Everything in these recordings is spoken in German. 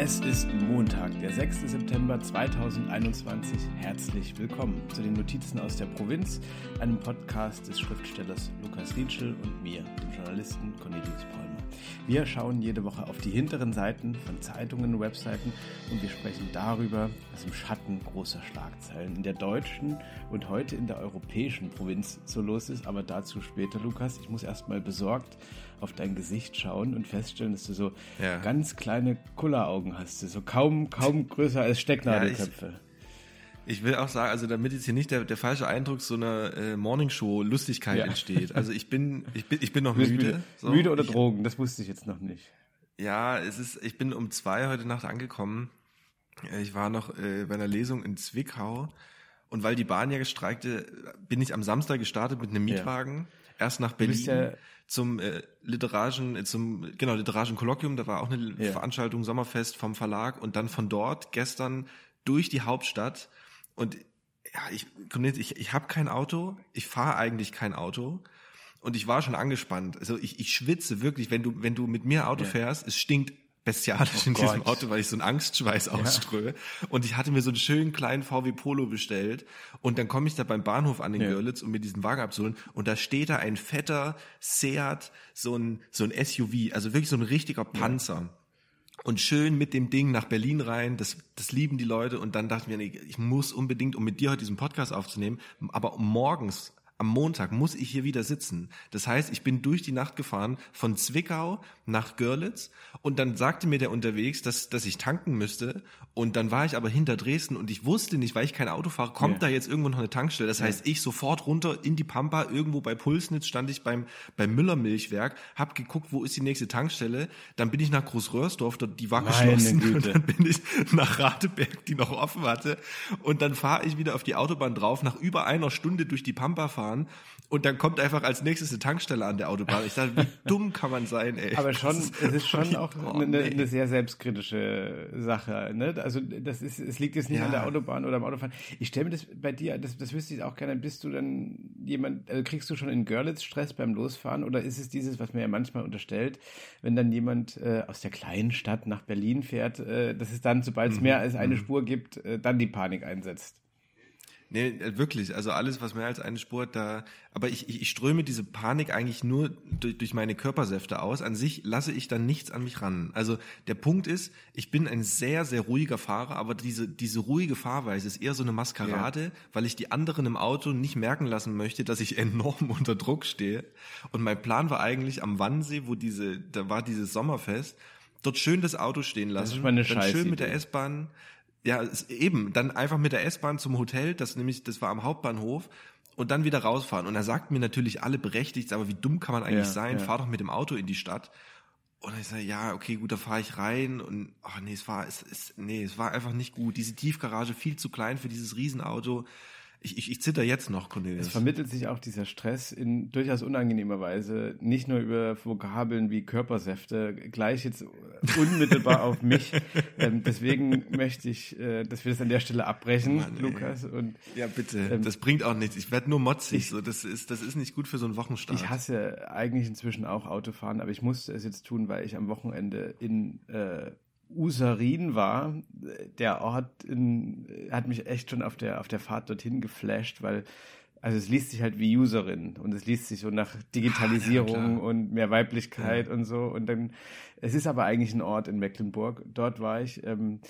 Es ist Montag, der 6. September 2021. Herzlich willkommen zu den Notizen aus der Provinz, einem Podcast des Schriftstellers Lukas Rietschel und mir, dem Journalisten Cornelius Paulmer. Wir schauen jede Woche auf die hinteren Seiten von Zeitungen und Webseiten und wir sprechen darüber, was im Schatten großer Schlagzeilen in der deutschen und heute in der europäischen Provinz so los ist. Aber dazu später, Lukas. Ich muss erstmal besorgt auf dein Gesicht schauen und feststellen, dass du so ja. ganz kleine Kulleraugen hast, so kaum, kaum größer als Stecknadelköpfe. Ja, ich will auch sagen, also damit jetzt hier nicht der, der falsche Eindruck so einer äh, Morningshow-Lustigkeit ja. entsteht. Also ich bin, ich bin, ich bin noch müde. Müde, so. müde oder ich, Drogen, das wusste ich jetzt noch nicht. Ja, es ist, ich bin um zwei heute Nacht angekommen. Äh, ich war noch äh, bei einer Lesung in Zwickau. Und weil die Bahn ja gestreikte, bin ich am Samstag gestartet mit einem Mietwagen. Ja. Erst nach Berlin ja zum äh, literarischen, äh, zum genau literarischen Kolloquium. Da war auch eine ja. Veranstaltung Sommerfest vom Verlag und dann von dort gestern durch die Hauptstadt und ja, ich, ich, ich habe kein Auto, ich fahre eigentlich kein Auto. Und ich war schon angespannt. Also ich, ich schwitze wirklich, wenn du, wenn du mit mir Auto ja. fährst, es stinkt bestialisch oh in Gott. diesem Auto, weil ich so einen Angstschweiß ja. ausströme. Und ich hatte mir so einen schönen kleinen VW Polo bestellt. Und dann komme ich da beim Bahnhof an den ja. Görlitz, um mir diesen Wagen abzuholen. Und da steht da ein fetter Seat, so ein, so ein SUV, also wirklich so ein richtiger Panzer. Und schön mit dem Ding nach Berlin rein. Das, das lieben die Leute. Und dann dachte ich mir, nee, ich muss unbedingt, um mit dir heute diesen Podcast aufzunehmen, aber morgens am Montag muss ich hier wieder sitzen. Das heißt, ich bin durch die Nacht gefahren von Zwickau nach Görlitz und dann sagte mir der unterwegs, dass, dass ich tanken müsste und dann war ich aber hinter Dresden und ich wusste nicht, weil ich kein Auto fahre, kommt ja. da jetzt irgendwo noch eine Tankstelle. Das ja. heißt, ich sofort runter in die Pampa, irgendwo bei Pulsnitz stand ich beim, beim Müller Milchwerk, hab geguckt, wo ist die nächste Tankstelle. Dann bin ich nach Großröhrsdorf, die war Meine geschlossen Güte. und dann bin ich nach Rateberg, die noch offen hatte und dann fahre ich wieder auf die Autobahn drauf, nach über einer Stunde durch die Pampa fahren fahren und dann kommt einfach als nächstes eine Tankstelle an der Autobahn. Ich dachte, wie dumm kann man sein, ey. Aber schon, ist es ist schon auch oh, eine, eine, sehr selbstkritische Sache. Ne? Also das ist, es liegt jetzt nicht ja. an der Autobahn oder am Autofahren. Ich stelle mir das bei dir, das, das wüsste ich auch gerne, bist du dann jemand, also kriegst du schon in Görlitz Stress beim Losfahren oder ist es dieses, was mir ja manchmal unterstellt, wenn dann jemand äh, aus der kleinen Stadt nach Berlin fährt, äh, dass es dann, sobald es mhm. mehr als eine mhm. Spur gibt, äh, dann die Panik einsetzt? Nee, äh, wirklich. Also alles, was mehr als eine Spur hat, da. Aber ich, ich, ich ströme diese Panik eigentlich nur durch, durch meine Körpersäfte aus. An sich lasse ich dann nichts an mich ran. Also der Punkt ist, ich bin ein sehr, sehr ruhiger Fahrer, aber diese, diese ruhige Fahrweise ist eher so eine Maskerade, ja. weil ich die anderen im Auto nicht merken lassen möchte, dass ich enorm unter Druck stehe. Und mein Plan war eigentlich am Wannsee, wo diese, da war dieses Sommerfest, dort schön das Auto stehen lassen. Das ist meine dann schön mit der S-Bahn ja, eben, dann einfach mit der S-Bahn zum Hotel, das nämlich, das war am Hauptbahnhof, und dann wieder rausfahren. Und er sagt mir natürlich alle berechtigt, aber wie dumm kann man eigentlich ja, sein? Ja. Fahr doch mit dem Auto in die Stadt. Und ich sage, ja, okay, gut, da fahre ich rein und ach nee, es war, es, es, nee, es war einfach nicht gut. Diese Tiefgarage viel zu klein für dieses Riesenauto. Ich, ich, ich zitter jetzt noch, Cornelius. Es vermittelt sich auch dieser Stress in durchaus unangenehmer Weise, nicht nur über Vokabeln wie Körpersäfte, gleich jetzt unmittelbar auf mich. Ähm, deswegen möchte ich, äh, dass wir das an der Stelle abbrechen, Mann, Lukas. Und, ja, bitte. Ähm, das bringt auch nichts. Ich werde nur motzig. Ich, so, das, ist, das ist nicht gut für so einen Wochenstart. Ich hasse eigentlich inzwischen auch Autofahren, aber ich musste es jetzt tun, weil ich am Wochenende in äh, Usarin war. Der Ort in, hat mich echt schon auf der, auf der Fahrt dorthin geflasht, weil also es liest sich halt wie Userin und es liest sich so nach Digitalisierung ah, ja, und mehr Weiblichkeit ja. und so. Und dann, es ist aber eigentlich ein Ort in Mecklenburg. Dort war ich. Ähm,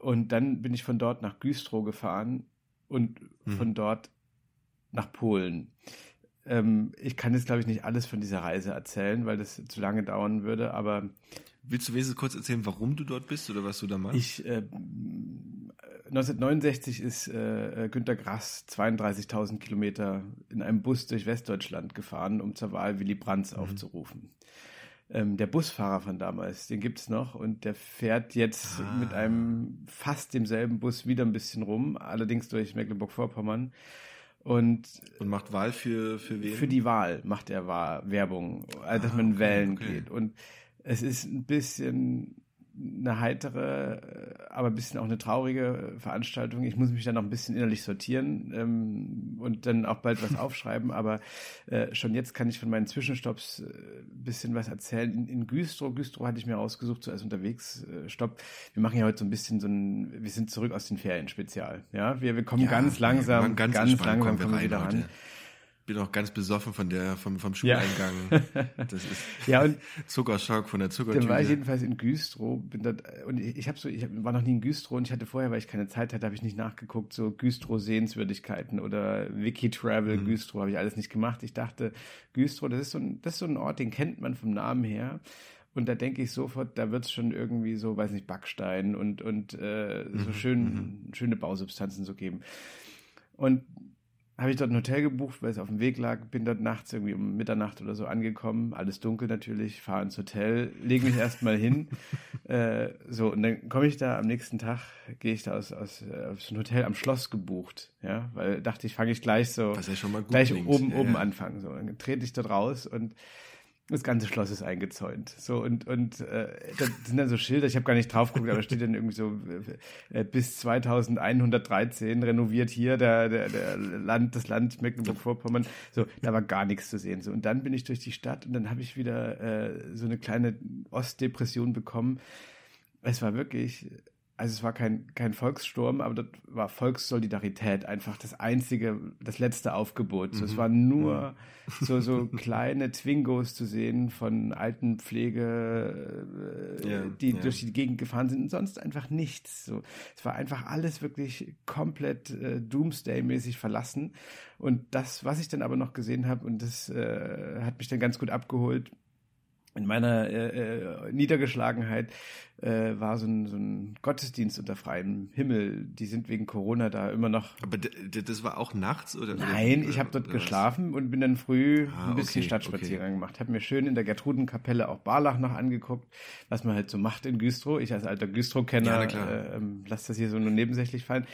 und dann bin ich von dort nach Güstrow gefahren und hm. von dort nach Polen. Ähm, ich kann jetzt, glaube ich, nicht alles von dieser Reise erzählen, weil das zu lange dauern würde, aber Willst du wenigstens kurz erzählen, warum du dort bist oder was du da machst? Ich, äh, 1969 ist äh, Günter Grass 32.000 Kilometer in einem Bus durch Westdeutschland gefahren, um zur Wahl Willy Brandt mhm. aufzurufen. Ähm, der Busfahrer von damals, den gibt's noch und der fährt jetzt ah. mit einem fast demselben Bus wieder ein bisschen rum, allerdings durch Mecklenburg-Vorpommern. Und, und macht Wahl für, für wen? Für die Wahl macht er Wahl, Werbung, also dass ah, man okay, wählen okay. geht. Und es ist ein bisschen eine heitere, aber ein bisschen auch eine traurige Veranstaltung. Ich muss mich dann noch ein bisschen innerlich sortieren ähm, und dann auch bald was aufschreiben, aber äh, schon jetzt kann ich von meinen Zwischenstopps äh, ein bisschen was erzählen. In, in Güstrow, Güstrow hatte ich mir ausgesucht, so als unterwegs äh, Stopp. Wir machen ja heute so ein bisschen so ein, wir sind zurück aus den Ferien Spezial. Ja, wir, wir kommen ja, ganz langsam, ganz, ganz langsam kommen wir, wir wieder ran. Heute bin auch ganz besoffen von der, vom, vom Schuleingang. Ja. Das ist ja, und Zuckerschock von der Zuckertüte. Dann war ich jedenfalls in Güstrow. Bin dort, und ich, ich habe so, ich war noch nie in Güstrow und ich hatte vorher, weil ich keine Zeit hatte, habe ich nicht nachgeguckt, so Güstrow Sehenswürdigkeiten oder Wiki Travel mhm. Güstrow habe ich alles nicht gemacht. Ich dachte, Güstrow, das ist so ein, das ist so ein Ort, den kennt man vom Namen her. Und da denke ich sofort, da wird es schon irgendwie so, weiß nicht, Backstein und, und äh, so mhm. schön, mhm. schöne Bausubstanzen so geben. Und habe ich dort ein Hotel gebucht, weil es auf dem Weg lag, bin dort nachts irgendwie um Mitternacht oder so angekommen, alles dunkel natürlich, fahre ins Hotel, lege mich erstmal hin, äh, so und dann komme ich da am nächsten Tag, gehe ich da aus, aus, aus ein Hotel am Schloss gebucht, ja, weil dachte ich, fange ich gleich so, ja gleich oben, ja, oben ja. anfangen, so, dann trete ich dort raus und das ganze Schloss ist eingezäunt. So und und äh, da sind dann so Schilder. Ich habe gar nicht drauf geguckt, aber steht dann irgendwie so äh, bis 2113 renoviert hier der der, der Land das Land Mecklenburg-Vorpommern. So da war gar nichts zu sehen. So und dann bin ich durch die Stadt und dann habe ich wieder äh, so eine kleine Ostdepression bekommen. Es war wirklich also es war kein, kein Volkssturm, aber das war Volkssolidarität, einfach das einzige, das letzte Aufgebot. So, mhm. Es waren nur mhm. so, so kleine Twingos zu sehen von alten Pflege, äh, yeah, die yeah. durch die Gegend gefahren sind und sonst einfach nichts. So, es war einfach alles wirklich komplett äh, Doomsday-mäßig verlassen. Und das, was ich dann aber noch gesehen habe, und das äh, hat mich dann ganz gut abgeholt, in meiner äh, äh, Niedergeschlagenheit äh, war so ein, so ein Gottesdienst unter freiem Himmel. Die sind wegen Corona da immer noch. Aber das war auch nachts oder? Nein, ich habe dort geschlafen und bin dann früh ah, ein bisschen okay, Stadtspaziergang okay. gemacht. Habe mir schön in der Gertrudenkapelle auch Barlach noch angeguckt, was man halt so macht in Güstrow. Ich als alter Güstrow-Kenner ja, äh, ähm, lass das hier so nur nebensächlich fallen.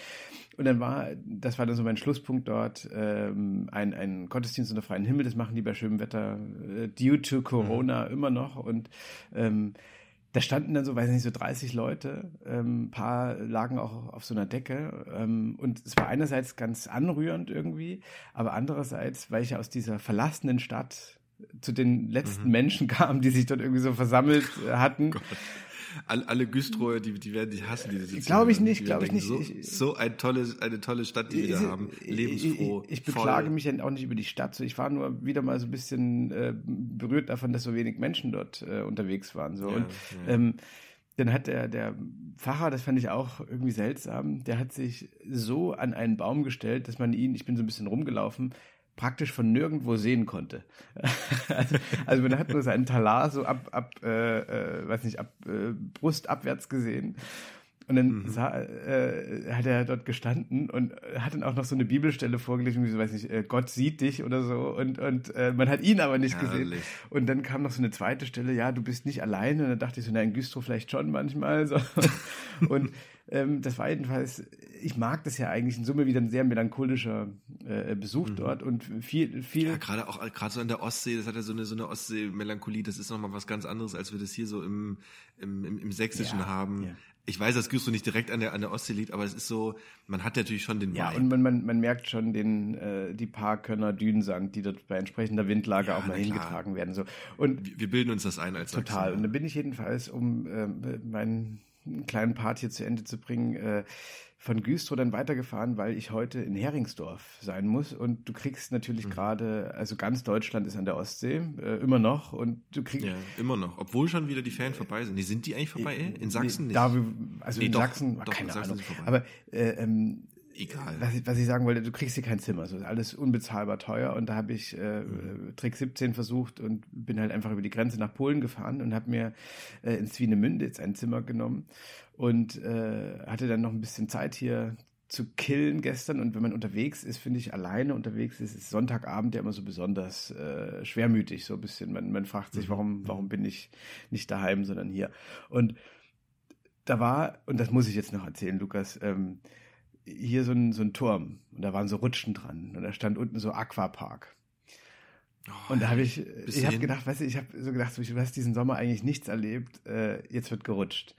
Und dann war, das war dann so mein Schlusspunkt dort, ähm, ein, ein Gottesdienst unter freiem Himmel, das machen die bei schönem Wetter äh, due to Corona mhm. immer noch. Und ähm, da standen dann so, weiß nicht, so 30 Leute, ähm, paar lagen auch auf so einer Decke ähm, und es war einerseits ganz anrührend irgendwie, aber andererseits, weil ich ja aus dieser verlassenen Stadt zu den letzten mhm. Menschen kam, die sich dort irgendwie so versammelt äh, hatten, oh alle, alle Güstrower, die, die werden dich hassen, die sitzen. Glaube ich nicht, glaube ich nicht. So, so ein tolles, eine tolle Stadt, die wir da haben. Lebensfroh. Ich, ich, beklage mich ja auch nicht über die Stadt. Ich war nur wieder mal so ein bisschen äh, berührt davon, dass so wenig Menschen dort äh, unterwegs waren. So. Ja, und ja. Ähm, dann hat der, der Pfarrer, das fand ich auch irgendwie seltsam, der hat sich so an einen Baum gestellt, dass man ihn, ich bin so ein bisschen rumgelaufen, praktisch von nirgendwo sehen konnte. also, also, man hat nur seinen Talar so ab, ab äh, äh, weiß nicht, ab äh, Brust abwärts gesehen. Und dann mhm. sah, äh, hat er dort gestanden und hat dann auch noch so eine Bibelstelle vorgelesen, wie so, weiß nicht, äh, Gott sieht dich oder so und, und äh, man hat ihn aber nicht Herrlich. gesehen. Und dann kam noch so eine zweite Stelle, ja, du bist nicht alleine. Und dann dachte ich so, na, in Güstrow vielleicht schon manchmal. So. und ähm, das war jedenfalls, ich mag das ja eigentlich in Summe wieder ein sehr melancholischer äh, Besuch mhm. dort und viel, viel. Ja, gerade auch, gerade so an der Ostsee, das hat ja so eine, so eine Ostsee-Melancholie, das ist nochmal was ganz anderes, als wir das hier so im, im, im, im Sächsischen ja, haben. Ja. Ich weiß, dass Güstrow nicht direkt an der, an der Ostsee liegt, aber es ist so, man hat natürlich schon den Ja, Vibe. und man, man, man merkt schon den, äh, die paar Könner Dünensand, die dort bei entsprechender Windlage ja, auch mal hingetragen werden. So. Und wir bilden uns das ein als Total. Sachsen, Und dann bin ich jedenfalls, um äh, meinen kleinen Part hier zu Ende zu bringen, äh, von Güstrow dann weitergefahren, weil ich heute in Heringsdorf sein muss und du kriegst natürlich mhm. gerade, also ganz Deutschland ist an der Ostsee, äh, immer noch und du kriegst... Ja, immer noch, obwohl schon wieder die Ferien vorbei sind. Die sind die eigentlich vorbei? Äh, in Sachsen nicht? Da, also nee, in doch, Sachsen, doch, keine Sachsen Ahnung, aber äh, ähm, Egal. Was ich, was ich sagen wollte, du kriegst hier kein Zimmer. So ist alles unbezahlbar teuer. Und da habe ich äh, mhm. Trick 17 versucht und bin halt einfach über die Grenze nach Polen gefahren und habe mir äh, in Swinemünde jetzt ein Zimmer genommen und äh, hatte dann noch ein bisschen Zeit hier zu killen gestern. Und wenn man unterwegs ist, finde ich, alleine unterwegs ist, ist Sonntagabend ja immer so besonders äh, schwermütig. So ein bisschen. Man, man fragt sich, mhm. warum, warum bin ich nicht daheim, sondern hier. Und da war, und das muss ich jetzt noch erzählen, Lukas, ähm, hier so ein, so ein Turm und da waren so Rutschen dran und da stand unten so Aquapark. Oh, und da habe ich, ich habe gedacht, weißt du, ich habe so gedacht, so, du hast diesen Sommer eigentlich nichts erlebt, äh, jetzt wird gerutscht.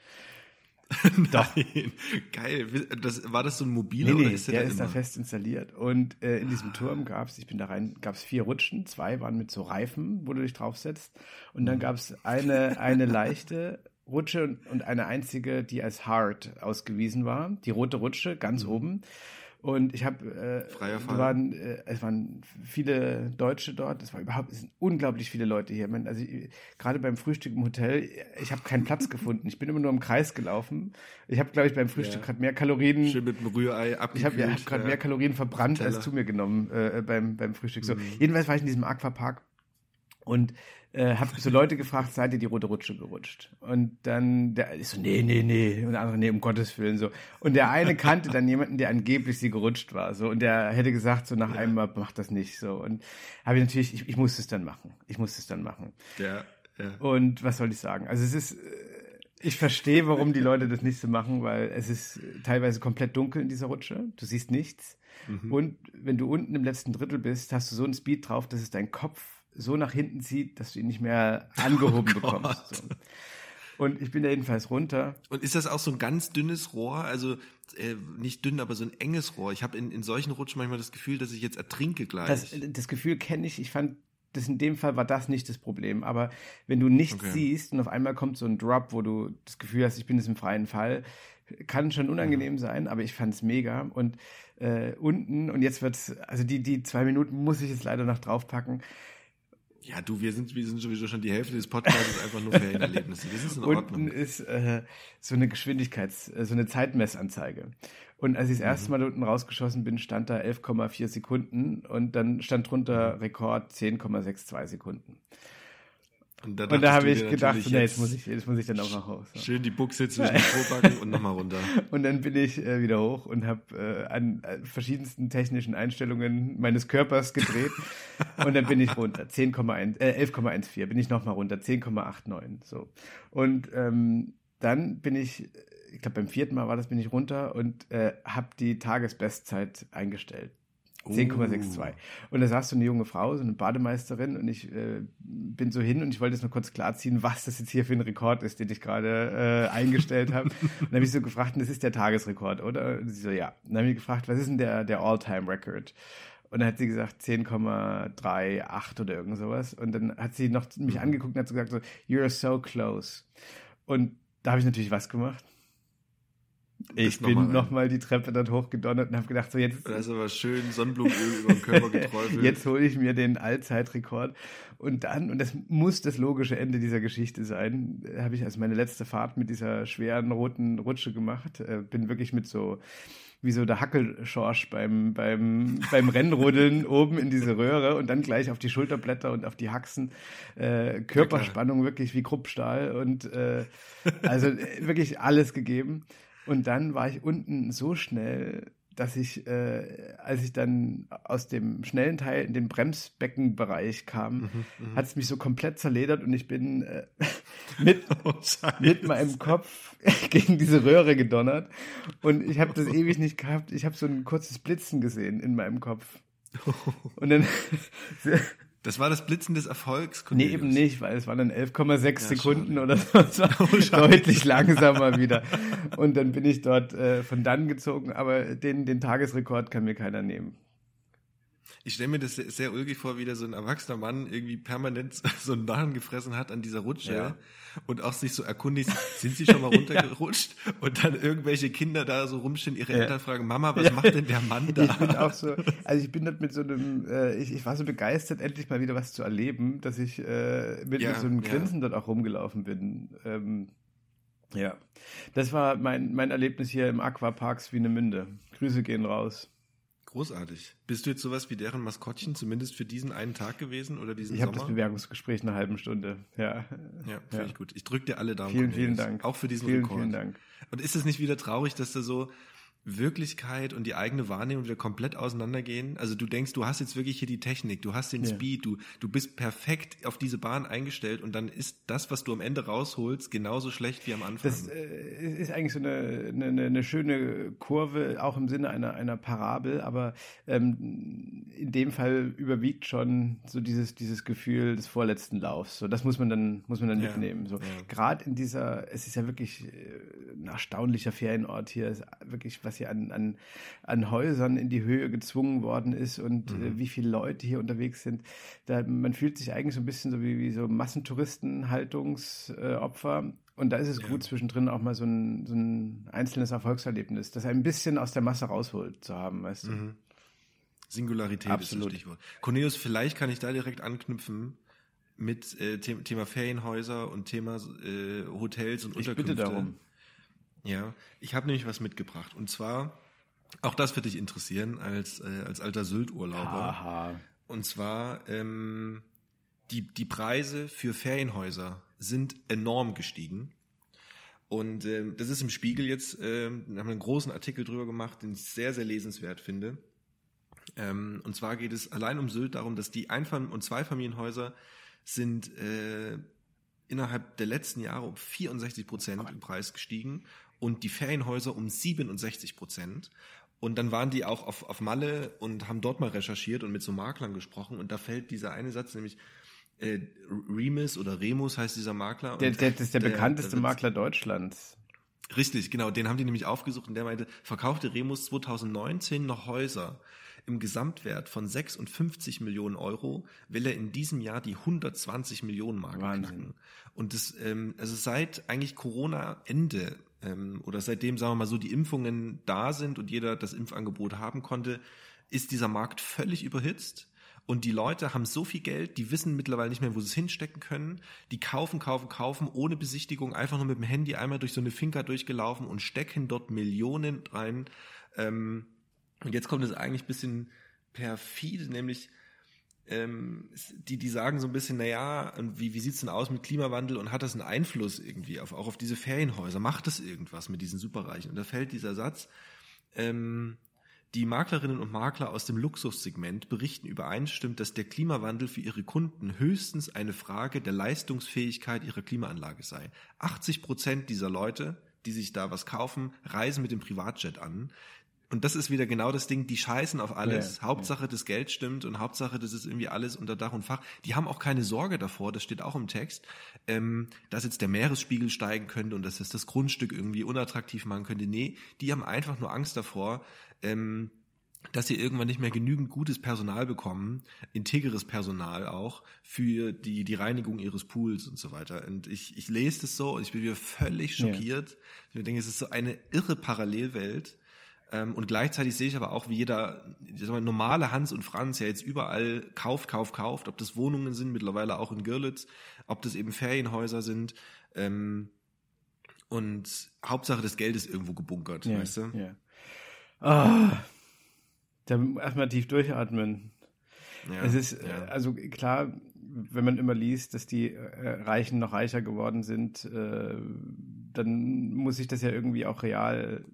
Nein, geil. Das, war das so ein mobiler nee, nee, oder ist der, der ist da fest installiert. Und äh, in diesem Turm gab es, ich bin da rein, gab es vier Rutschen, zwei waren mit so Reifen, wo du dich draufsetzt. Und dann mhm. gab es eine, eine leichte Rutsche und, eine einzige, die als hard ausgewiesen war. Die rote Rutsche ganz mhm. oben. Und ich habe, äh, waren, äh, es waren viele Deutsche dort. Es war überhaupt, es sind unglaublich viele Leute hier. Also gerade beim Frühstück im Hotel, ich habe keinen Platz gefunden. Ich bin immer nur im Kreis gelaufen. Ich habe, glaube ich, beim Frühstück ja. gerade mehr Kalorien. Schön mit dem Rührei abgekühlt. Ich habe hab gerade ja. mehr Kalorien verbrannt als zu mir genommen äh, beim beim Frühstück. So, mhm. jedenfalls war ich in diesem Aquapark und äh, habe so Leute gefragt, seid ihr die rote Rutsche gerutscht? Und dann der ist so, nee, nee, nee. Und der andere, nee, um Gottes Willen so. Und der eine kannte dann jemanden, der angeblich sie gerutscht war. So und der hätte gesagt, so nach ja. einem Mal macht das nicht so. Und habe ich natürlich, ich, ich musste es dann machen. Ich musste es dann machen. Ja, ja. Und was soll ich sagen? Also es ist, äh, ich verstehe, warum die Leute das nicht so machen, weil es ist teilweise komplett dunkel in dieser Rutsche. Du siehst nichts. Mhm. Und wenn du unten im letzten Drittel bist, hast du so einen Speed drauf, dass es dein Kopf so nach hinten zieht, dass du ihn nicht mehr angehoben oh bekommst. So. Und ich bin da jedenfalls runter. Und ist das auch so ein ganz dünnes Rohr? Also äh, nicht dünn, aber so ein enges Rohr. Ich habe in, in solchen Rutschen manchmal das Gefühl, dass ich jetzt ertrinke gleich. Das, das Gefühl kenne ich. Ich fand, das in dem Fall war das nicht das Problem. Aber wenn du nichts okay. siehst und auf einmal kommt so ein Drop, wo du das Gefühl hast, ich bin jetzt im freien Fall, kann schon unangenehm sein, aber ich fand es mega. Und äh, unten, und jetzt wird's, also die, die zwei Minuten muss ich jetzt leider noch draufpacken. Ja, du, wir sind, wir sind sowieso schon die Hälfte des Podcasts einfach nur Ferienerlebnisse. Das ist in Ordnung. Unten ist äh, so eine Geschwindigkeits-, äh, so eine Zeitmessanzeige. Und als ich das mhm. erste Mal da unten rausgeschossen bin, stand da 11,4 Sekunden und dann stand drunter Rekord 10,62 Sekunden. Und da, da habe ich gedacht, nee, jetzt muss ich, jetzt muss ich dann auch noch raus. So. Schön die Buchse zwischen den Probacken und nochmal runter. Und dann bin ich äh, wieder hoch und habe äh, an äh, verschiedensten technischen Einstellungen meines Körpers gedreht. und dann bin ich runter. 10,1, äh, 11,14 bin ich nochmal runter. 10,89. So. Und ähm, dann bin ich, ich glaube beim vierten Mal war das, bin ich runter und äh, habe die Tagesbestzeit eingestellt. 10,62. Uh. Und da saß so eine junge Frau, so eine Bademeisterin, und ich äh, bin so hin und ich wollte jetzt nur kurz klarziehen, was das jetzt hier für ein Rekord ist, den ich gerade äh, eingestellt habe. und dann habe ich so gefragt, das ist der Tagesrekord, oder? Und sie so, ja. Und dann habe ich gefragt, was ist denn der, der All-Time-Record? Und dann hat sie gesagt 10,38 oder irgend sowas. Und dann hat sie noch mich mhm. angeguckt und hat so gesagt so, you're so close. Und da habe ich natürlich was gemacht. Ich bin nochmal noch mal die Treppe dort hochgedonnert und habe gedacht, so jetzt. Da ist aber schön Sonnenblumenöl über den Körper geträufelt. Jetzt hole ich mir den Allzeitrekord. Und dann, und das muss das logische Ende dieser Geschichte sein, habe ich also meine letzte Fahrt mit dieser schweren roten Rutsche gemacht. Äh, bin wirklich mit so, wie so der Hackelschorsch beim, beim, beim Rennrodeln oben in diese Röhre und dann gleich auf die Schulterblätter und auf die Haxen. Äh, Körperspannung wirklich wie Kruppstahl und äh, also äh, wirklich alles gegeben. Und dann war ich unten so schnell, dass ich, äh, als ich dann aus dem schnellen Teil in den Bremsbeckenbereich kam, mhm, mhm. hat es mich so komplett zerledert und ich bin äh, mit, oh, mit meinem Kopf gegen diese Röhre gedonnert. Und ich habe das ewig nicht gehabt. Ich habe so ein kurzes Blitzen gesehen in meinem Kopf. Und dann Das war das Blitzen des Erfolgs. Cornelius. Nee, eben nicht, weil es waren dann 11,6 ja, Sekunden oder so. Es war oh, deutlich langsamer wieder. Und dann bin ich dort äh, von dann gezogen, aber den, den Tagesrekord kann mir keiner nehmen ich stelle mir das sehr, sehr ulkig vor, wie da so ein erwachsener Mann irgendwie permanent so einen Narren gefressen hat an dieser Rutsche ja. und auch sich so erkundigt, sind sie schon mal runtergerutscht? ja. Und dann irgendwelche Kinder da so rumstehen, ihre ja. Eltern fragen, Mama, was macht denn der Mann da? Ich bin auch so, also ich bin dort mit so einem, äh, ich, ich war so begeistert, endlich mal wieder was zu erleben, dass ich äh, mit, mit so einem Grinsen dort auch rumgelaufen bin. Ähm, ja, das war mein, mein Erlebnis hier im Aquaparks Wienemünde. Grüße gehen raus. Großartig. Bist du jetzt sowas wie deren Maskottchen, zumindest für diesen einen Tag gewesen oder diesen ich Sommer? Ich habe das Bewerbungsgespräch eine halbe Stunde. Ja, ja finde ja. ich gut. Ich drücke dir alle Daumen. Vielen, vielen Dank. Auch für diesen vielen, Rekord. Vielen Dank. Und ist es nicht wieder traurig, dass da so Wirklichkeit und die eigene Wahrnehmung wieder komplett auseinandergehen. Also du denkst, du hast jetzt wirklich hier die Technik, du hast den ja. Speed, du, du bist perfekt auf diese Bahn eingestellt und dann ist das, was du am Ende rausholst, genauso schlecht wie am Anfang. Das äh, ist eigentlich so eine, eine, eine schöne Kurve, auch im Sinne einer, einer Parabel, aber ähm, in dem Fall überwiegt schon so dieses, dieses Gefühl des vorletzten Laufs. So, das muss man dann, muss man dann ja. mitnehmen. So, ja. Gerade in dieser, es ist ja wirklich äh, ein erstaunlicher Ferienort hier, ist wirklich was was hier an, an, an Häusern in die Höhe gezwungen worden ist und äh, mhm. äh, wie viele Leute hier unterwegs sind. Da, man fühlt sich eigentlich so ein bisschen so wie, wie so Massentouristenhaltungsopfer. Äh, und da ist es ja. gut, zwischendrin auch mal so ein, so ein einzelnes Erfolgserlebnis, das ein bisschen aus der Masse rausholt zu haben, weißt du. Mhm. Singularität Absolut. ist das Stichwort. Cornelius, vielleicht kann ich da direkt anknüpfen mit äh, Thema Ferienhäuser und Thema äh, Hotels und ich Unterkünfte. Bitte darum. Ja, ich habe nämlich was mitgebracht. Und zwar, auch das wird dich interessieren als, äh, als alter Sylt-Urlauber. Aha. Und zwar, ähm, die, die Preise für Ferienhäuser sind enorm gestiegen. Und ähm, das ist im Spiegel jetzt, wir haben einen großen Artikel drüber gemacht, den ich sehr, sehr lesenswert finde. Ähm, und zwar geht es allein um Sylt darum, dass die Einfam- und Zweifamilienhäuser sind äh, innerhalb der letzten Jahre um 64 Prozent im Preis gestiegen und die Ferienhäuser um 67 Prozent. Und dann waren die auch auf, auf Malle und haben dort mal recherchiert und mit so Maklern gesprochen. Und da fällt dieser eine Satz, nämlich äh, Remus oder Remus heißt dieser Makler. Der, der, das ist der, der bekannteste der Makler Deutschlands. Richtig, genau. Den haben die nämlich aufgesucht und der meinte, verkaufte Remus 2019 noch Häuser im Gesamtwert von 56 Millionen Euro will er in diesem Jahr die 120 Millionen Marke Wahnsinn. knacken. Und das, ähm, also seit eigentlich Corona-Ende ähm, oder seitdem, sagen wir mal so, die Impfungen da sind und jeder das Impfangebot haben konnte, ist dieser Markt völlig überhitzt. Und die Leute haben so viel Geld, die wissen mittlerweile nicht mehr, wo sie es hinstecken können. Die kaufen, kaufen, kaufen, ohne Besichtigung, einfach nur mit dem Handy einmal durch so eine Finca durchgelaufen und stecken dort Millionen rein. Ähm, und jetzt kommt es eigentlich ein bisschen perfide, nämlich ähm, die, die sagen so ein bisschen, naja, wie, wie sieht's denn aus mit Klimawandel und hat das einen Einfluss irgendwie auf, auch auf diese Ferienhäuser? Macht das irgendwas mit diesen Superreichen? Und da fällt dieser Satz, ähm, die Maklerinnen und Makler aus dem Luxussegment berichten übereinstimmend, dass der Klimawandel für ihre Kunden höchstens eine Frage der Leistungsfähigkeit ihrer Klimaanlage sei. 80 Prozent dieser Leute, die sich da was kaufen, reisen mit dem Privatjet an und das ist wieder genau das Ding, die scheißen auf alles. Ja, Hauptsache, ja. das Geld stimmt und Hauptsache, das ist irgendwie alles unter Dach und Fach. Die haben auch keine Sorge davor, das steht auch im Text, ähm, dass jetzt der Meeresspiegel steigen könnte und dass es das Grundstück irgendwie unattraktiv machen könnte. Nee, die haben einfach nur Angst davor, ähm, dass sie irgendwann nicht mehr genügend gutes Personal bekommen, integres Personal auch, für die, die Reinigung ihres Pools und so weiter. Und ich, ich lese das so und ich bin wieder völlig schockiert. Ja. Ich denke, es ist so eine irre Parallelwelt und gleichzeitig sehe ich aber auch, wie jeder mal, normale Hans und Franz ja jetzt überall kauft, kauft, kauft, ob das Wohnungen sind, mittlerweile auch in Görlitz, ob das eben Ferienhäuser sind. Ähm, und Hauptsache das Geld ist irgendwo gebunkert, ja, weißt du? Ja. Ah, dann erstmal tief durchatmen. Ja, es ist, ja. also klar, wenn man immer liest, dass die äh, Reichen noch reicher geworden sind, äh, dann muss sich das ja irgendwie auch real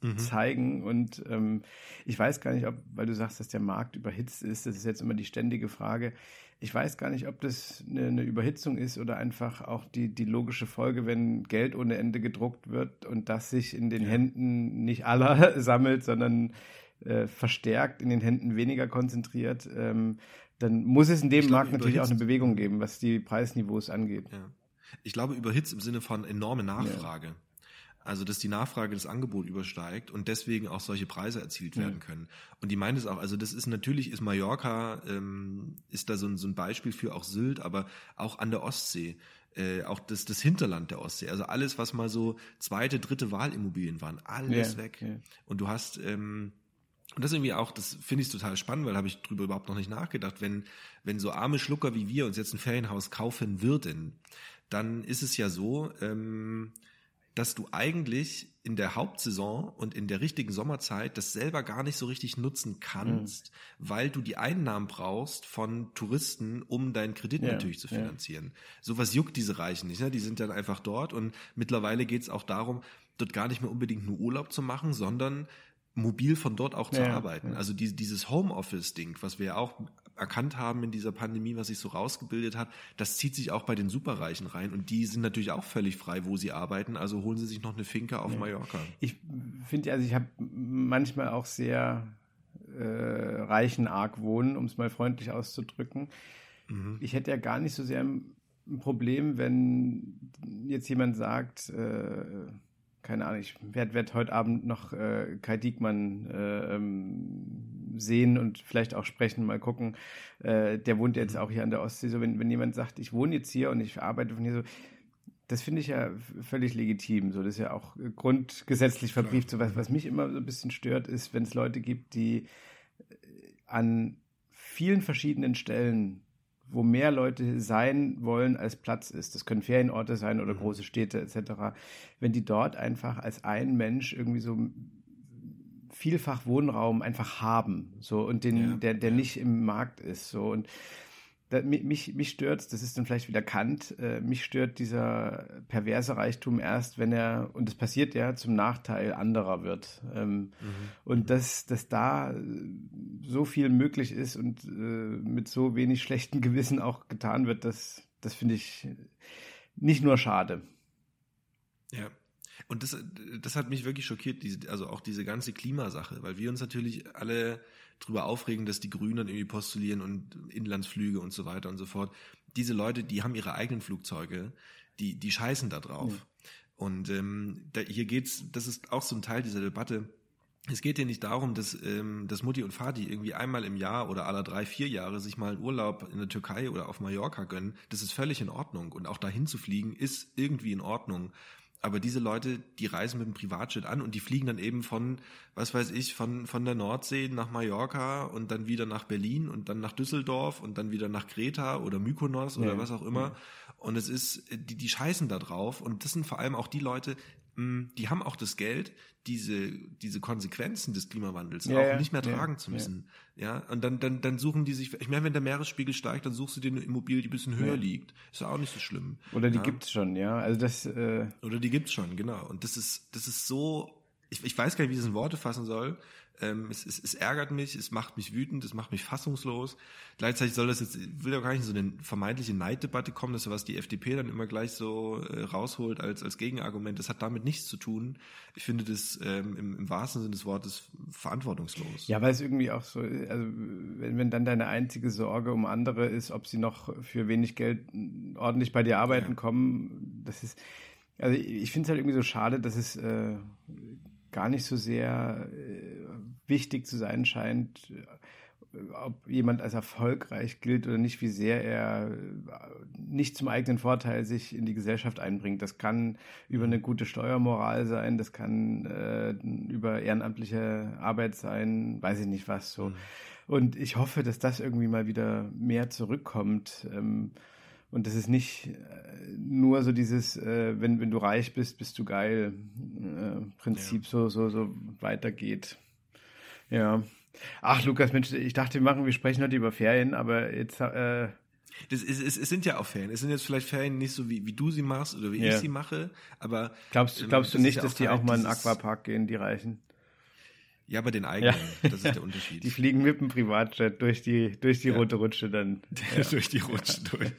mhm. zeigen. Und ähm, ich weiß gar nicht, ob, weil du sagst, dass der Markt überhitzt ist, das ist jetzt immer die ständige Frage. Ich weiß gar nicht, ob das eine, eine Überhitzung ist oder einfach auch die, die logische Folge, wenn Geld ohne Ende gedruckt wird und das sich in den ja. Händen nicht aller sammelt, sondern äh, verstärkt in den Händen weniger konzentriert, ähm, dann muss es in dem Markt natürlich auch eine Bewegung geben, was die Preisniveaus angeht. Ja. Ich glaube, überhitzt im Sinne von enorme Nachfrage. Ja. Also, dass die Nachfrage das Angebot übersteigt und deswegen auch solche Preise erzielt werden mhm. können. Und die meint es auch, also das ist natürlich, ist Mallorca, ähm, ist da so ein, so ein Beispiel für auch Sylt, aber auch an der Ostsee. Äh, auch das, das Hinterland der Ostsee, also alles, was mal so zweite, dritte Wahlimmobilien waren, alles ja, weg. Ja. Und du hast, ähm, und das irgendwie auch, das finde ich total spannend, weil habe ich drüber überhaupt noch nicht nachgedacht, wenn, wenn so arme Schlucker wie wir uns jetzt ein Ferienhaus kaufen würden, dann ist es ja so, ähm, dass du eigentlich in der Hauptsaison und in der richtigen Sommerzeit das selber gar nicht so richtig nutzen kannst, mhm. weil du die Einnahmen brauchst von Touristen, um deinen Kredit ja, natürlich zu finanzieren. Ja. Sowas juckt diese Reichen nicht. Ne? Die sind dann einfach dort und mittlerweile geht es auch darum, dort gar nicht mehr unbedingt nur Urlaub zu machen, sondern mobil von dort auch zu ja, arbeiten. Ja. Also die, dieses Homeoffice-Ding, was wir ja auch erkannt haben in dieser Pandemie, was sich so rausgebildet hat, das zieht sich auch bei den Superreichen rein und die sind natürlich auch völlig frei, wo sie arbeiten. Also holen sie sich noch eine Finke auf ja. Mallorca. Ich finde, also ich habe manchmal auch sehr äh, reichen Argwohn, um es mal freundlich auszudrücken. Mhm. Ich hätte ja gar nicht so sehr ein Problem, wenn jetzt jemand sagt, äh, keine Ahnung, ich werde werd heute Abend noch äh, Kai Diekmann äh, ähm, sehen und vielleicht auch sprechen, mal gucken. Äh, der wohnt jetzt auch hier an der Ostsee. So, wenn, wenn jemand sagt, ich wohne jetzt hier und ich arbeite von hier so, das finde ich ja völlig legitim. So, das ist ja auch grundgesetzlich verbrieft. So was, was mich immer so ein bisschen stört, ist, wenn es Leute gibt, die an vielen verschiedenen Stellen wo mehr Leute sein wollen, als Platz ist. Das können Ferienorte sein oder mhm. große Städte etc. Wenn die dort einfach als ein Mensch irgendwie so vielfach Wohnraum einfach haben, so und den, ja, der, der ja. nicht im Markt ist, so und da, mich, mich stört, das ist dann vielleicht wieder Kant, äh, mich stört dieser perverse Reichtum erst, wenn er, und das passiert ja, zum Nachteil anderer wird. Ähm, mhm. Und dass, dass da so viel möglich ist und äh, mit so wenig schlechten Gewissen auch getan wird, das, das finde ich nicht nur schade. Ja. Und das, das hat mich wirklich schockiert, diese, also auch diese ganze Klimasache, weil wir uns natürlich alle drüber aufregen, dass die Grünen irgendwie postulieren und Inlandsflüge und so weiter und so fort. Diese Leute, die haben ihre eigenen Flugzeuge, die, die scheißen da drauf. Ja. Und ähm, da, hier geht's, das ist auch so ein Teil dieser Debatte. Es geht hier nicht darum, dass, ähm, dass Mutti und Vati irgendwie einmal im Jahr oder alle drei, vier Jahre sich mal einen Urlaub in der Türkei oder auf Mallorca gönnen. Das ist völlig in Ordnung. Und auch dahin zu fliegen ist irgendwie in Ordnung. Aber diese Leute, die reisen mit dem Privatjet an und die fliegen dann eben von, was weiß ich, von, von der Nordsee nach Mallorca und dann wieder nach Berlin und dann nach Düsseldorf und dann wieder nach Kreta oder Mykonos oder ja, was auch immer. Und es ist, die, die scheißen da drauf. Und das sind vor allem auch die Leute, die haben auch das Geld, diese, diese Konsequenzen des Klimawandels ja, auch nicht mehr tragen ja, zu müssen. Ja. und dann, dann, dann suchen die sich, ich meine, wenn der Meeresspiegel steigt, dann suchst du dir eine Immobilie, die ein bisschen höher liegt. Ist ja auch nicht so schlimm. Oder die gibt's schon, ja. Also das, äh Oder die gibt's schon, genau. Und das ist, das ist so, ich, ich weiß gar nicht, wie ich das in Worte fassen soll. Ähm, es, es, es ärgert mich, es macht mich wütend, es macht mich fassungslos. Gleichzeitig soll das jetzt, ich will ja gar nicht in so eine vermeintliche Neiddebatte kommen, das ist was die FDP dann immer gleich so äh, rausholt als, als Gegenargument. Das hat damit nichts zu tun. Ich finde das ähm, im, im wahrsten Sinne des Wortes verantwortungslos. Ja, weil es irgendwie auch so, also wenn, wenn dann deine einzige Sorge um andere ist, ob sie noch für wenig Geld ordentlich bei dir arbeiten ja. kommen, das ist, also ich finde es halt irgendwie so schade, dass es äh, gar nicht so sehr äh, wichtig zu sein scheint, äh, ob jemand als erfolgreich gilt oder nicht, wie sehr er äh, nicht zum eigenen Vorteil sich in die Gesellschaft einbringt. Das kann über eine gute Steuermoral sein, das kann äh, über ehrenamtliche Arbeit sein, weiß ich nicht was so. Mhm. Und ich hoffe, dass das irgendwie mal wieder mehr zurückkommt. Ähm, und das ist nicht nur so dieses, äh, wenn, wenn du reich bist, bist du geil, Prinzip ja. so, so, so weitergeht. Ja. Ach, Lukas, Mensch, ich dachte, wir machen, wir sprechen heute über Ferien, aber jetzt, äh, das ist, es, es sind ja auch Ferien. Es sind jetzt vielleicht Ferien nicht so, wie, wie du sie machst oder wie ja. ich sie mache, aber. Glaubst, glaubst du nicht, dass die auch mal in den Aquapark gehen, die Reichen? Ja, bei den eigenen. Ja. Das ist der Unterschied. Die fliegen mit dem Privatjet durch die, durch die ja. rote Rutsche dann. Ja. durch die Rutsche durch.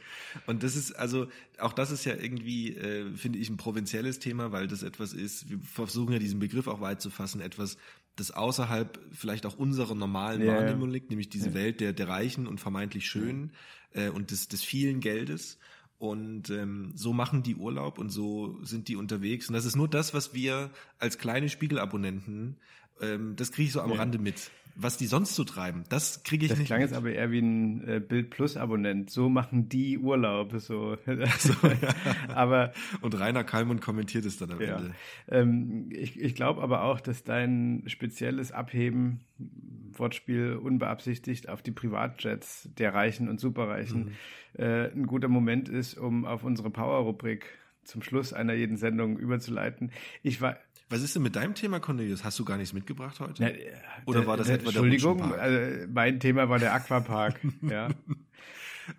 Und das ist, also, auch das ist ja irgendwie, äh, finde ich, ein provinzielles Thema, weil das etwas ist, wir versuchen ja diesen Begriff auch weit zu fassen, etwas, das außerhalb vielleicht auch unserer normalen Wahrnehmung liegt, nämlich diese Welt der, der Reichen und vermeintlich Schönen äh, und des, des vielen Geldes. Und ähm, so machen die Urlaub und so sind die unterwegs. Und das ist nur das, was wir als kleine Spiegelabonnenten ähm, das kriege ich so am ja. Rande mit. Was die sonst so treiben, das kriege ich das nicht. Das klang jetzt aber eher wie ein äh, Bild Plus Abonnent. So machen die Urlaub. So. so ja. aber und Rainer Kalmund kommentiert es dann am ja. Ende. Ähm, ich ich glaube aber auch, dass dein spezielles Abheben Wortspiel unbeabsichtigt auf die Privatjets der Reichen und Superreichen mhm. äh, ein guter Moment ist, um auf unsere Power-Rubrik zum Schluss einer jeden Sendung überzuleiten. Ich war was ist denn mit deinem Thema, Cornelius? Hast du gar nichts mitgebracht heute? Ja, Oder war das der, etwa der Entschuldigung, also mein Thema war der Aquapark. ja.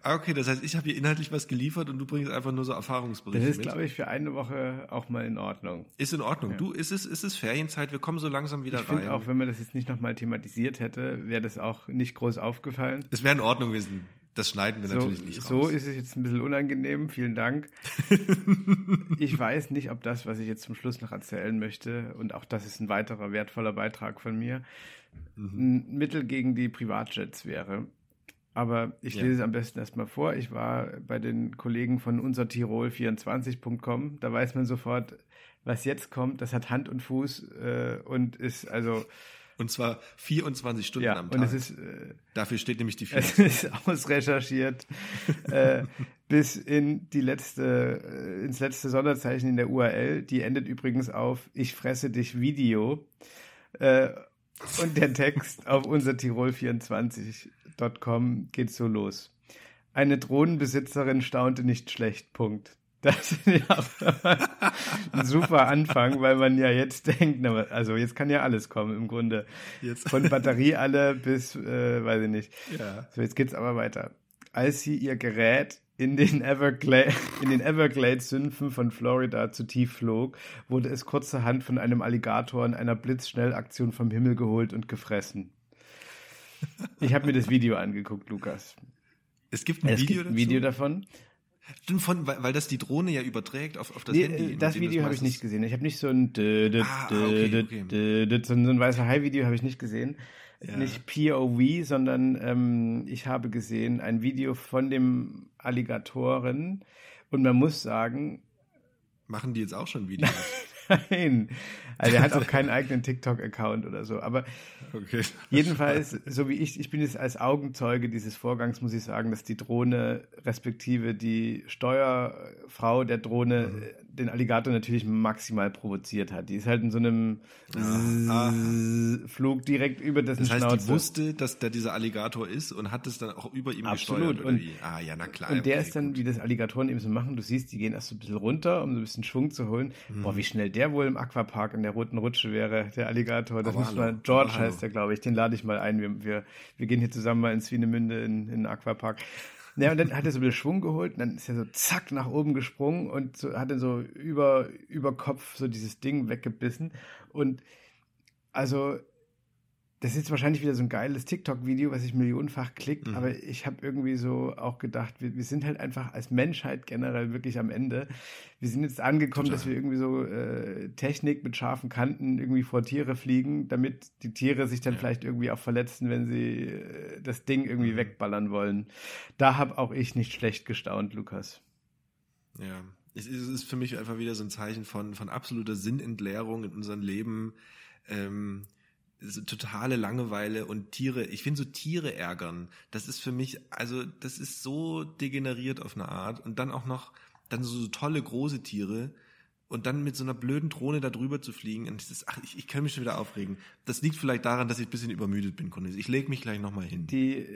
Ah, okay, das heißt, ich habe hier inhaltlich was geliefert und du bringst einfach nur so Erfahrungsberichte Das ist, glaube ich, für eine Woche auch mal in Ordnung. Ist in Ordnung. Ja. Du, ist es, ist es Ferienzeit? Wir kommen so langsam wieder ich rein. Auch, wenn man das jetzt nicht nochmal thematisiert hätte, wäre das auch nicht groß aufgefallen. Es wäre in Ordnung gewesen. Das schneiden wir so, natürlich nicht raus. So ist es jetzt ein bisschen unangenehm. Vielen Dank. ich weiß nicht, ob das, was ich jetzt zum Schluss noch erzählen möchte, und auch das ist ein weiterer wertvoller Beitrag von mir, mhm. ein Mittel gegen die Privatjets wäre. Aber ich lese ja. es am besten erstmal vor. Ich war bei den Kollegen von unsertirol24.com. Da weiß man sofort, was jetzt kommt. Das hat Hand und Fuß äh, und ist also. Und zwar 24 Stunden ja, am Tag. Und es ist, äh, Dafür steht nämlich die 24. Es ist ausrecherchiert äh, bis in die letzte, äh, ins letzte Sonderzeichen in der URL. Die endet übrigens auf Ich fresse dich Video. Äh, und der Text auf unser Tirol24.com geht so los. Eine Drohnenbesitzerin staunte nicht schlecht. Punkt. Das ist ja ein super Anfang, weil man ja jetzt denkt, also jetzt kann ja alles kommen im Grunde. Jetzt. Von Batterie alle bis, äh, weiß ich nicht. Ja. So, jetzt geht's aber weiter. Als sie ihr Gerät in den, Evergla in den Everglades-Sümpfen von Florida zu tief flog, wurde es kurzerhand von einem Alligator in einer Blitzschnellaktion vom Himmel geholt und gefressen. Ich habe mir das Video angeguckt, Lukas. Es gibt ein, es Video, gibt ein Video davon. Von, weil, weil das die Drohne ja überträgt auf, auf das nee, Handy. Das Video habe ich nicht gesehen. Ich habe nicht so ein, ah, okay, okay. so ein weißer Hai-Video habe ich nicht gesehen ja. nicht POV, sondern ähm, ich habe gesehen ein Video von dem Alligatoren und man muss sagen. Machen die jetzt auch schon Videos? Nein. Also er hat auch keinen eigenen TikTok-Account oder so. Aber okay. jedenfalls, so wie ich, ich bin jetzt als Augenzeuge dieses Vorgangs, muss ich sagen, dass die Drohne, respektive die Steuerfrau der Drohne, mhm. Den Alligator natürlich maximal provoziert hat. Die ist halt in so einem ah, Flug direkt über dessen das heißt, Schnauze. Die wusste, dass da dieser Alligator ist und hat es dann auch über ihm Absolut. gesteuert. Und, ah, ja, na klar. Und der okay, ist dann, gut. wie das Alligatoren eben so machen, du siehst, die gehen erst so ein bisschen runter, um so ein bisschen Schwung zu holen. Mhm. Boah, wie schnell der wohl im Aquapark in der roten Rutsche wäre, der Alligator. Das muss man, George heißt der, glaube ich. Den lade ich mal ein. Wir, wir, wir gehen hier zusammen mal in Swinemünde in, in den Aquapark. Ja, und dann hat er so bisschen Schwung geholt und dann ist er so zack nach oben gesprungen und so, hat dann so über, über Kopf so dieses Ding weggebissen. Und also das ist jetzt wahrscheinlich wieder so ein geiles TikTok-Video, was sich millionenfach klickt, mhm. aber ich habe irgendwie so auch gedacht, wir, wir, sind halt einfach als Menschheit generell wirklich am Ende. Wir sind jetzt angekommen, Total. dass wir irgendwie so äh, Technik mit scharfen Kanten irgendwie vor Tiere fliegen, damit die Tiere sich dann ja. vielleicht irgendwie auch verletzen, wenn sie äh, das Ding irgendwie mhm. wegballern wollen. Da habe auch ich nicht schlecht gestaunt, Lukas. Ja, es ist für mich einfach wieder so ein Zeichen von, von absoluter Sinnentleerung in unserem Leben. Ähm, so totale Langeweile und Tiere, ich finde so Tiere ärgern, das ist für mich, also das ist so degeneriert auf eine Art und dann auch noch, dann so, so tolle große Tiere und dann mit so einer blöden Drohne da drüber zu fliegen, und das ist, ach, ich, ich kann mich schon wieder aufregen. Das liegt vielleicht daran, dass ich ein bisschen übermüdet bin, Cornelis. Ich lege mich gleich nochmal hin. Die,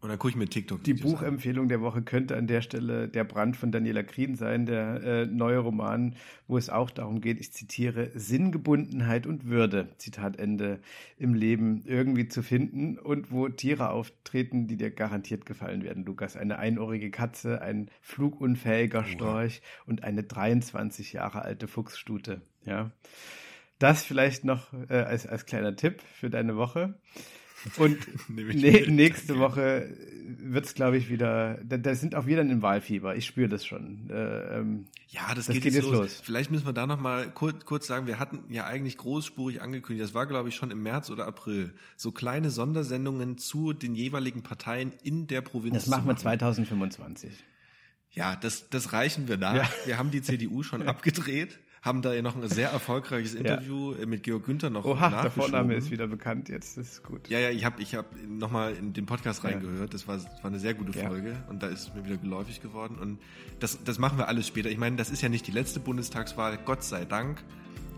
und dann gucke ich mir TikTok. Die Buchempfehlung der Woche könnte an der Stelle Der Brand von Daniela Krien sein, der äh, neue Roman, wo es auch darum geht, ich zitiere, Sinngebundenheit und Würde, Zitat Ende, im Leben irgendwie zu finden und wo Tiere auftreten, die dir garantiert gefallen werden, Lukas. Eine einohrige Katze, ein flugunfähiger Storch und eine 23 Jahre alte Fuchsstute. Ja. Das vielleicht noch äh, als, als kleiner Tipp für deine Woche. Und ne, nächste Woche wird es, glaube ich, wieder. Da, da, sind auch wir dann im Wahlfieber. Ich spüre das schon. Äh, ähm, ja, das, das geht, geht, jetzt los. los. Vielleicht müssen wir da noch mal kurz, kurz sagen, wir hatten ja eigentlich großspurig angekündigt, das war, glaube ich, schon im März oder April, so kleine Sondersendungen zu den jeweiligen Parteien in der Provinz. Das machen wir 2025. Ja, das, das reichen wir nach. Ja. Wir haben die CDU schon abgedreht haben da ja noch ein sehr erfolgreiches Interview ja. mit Georg Günther noch Oha, der Vorname ist wieder bekannt jetzt, das ist gut. Ja, ja, ich habe ich hab nochmal in den Podcast reingehört, das war, das war eine sehr gute Folge ja. und da ist es mir wieder geläufig geworden und das, das machen wir alles später. Ich meine, das ist ja nicht die letzte Bundestagswahl, Gott sei Dank,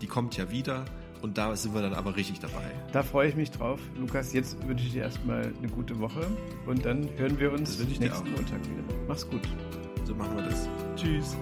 die kommt ja wieder und da sind wir dann aber richtig dabei. Da freue ich mich drauf. Lukas, jetzt wünsche ich dir erstmal eine gute Woche und dann hören wir uns nächsten Montag wieder. Mach's gut. So machen wir das. Tschüss.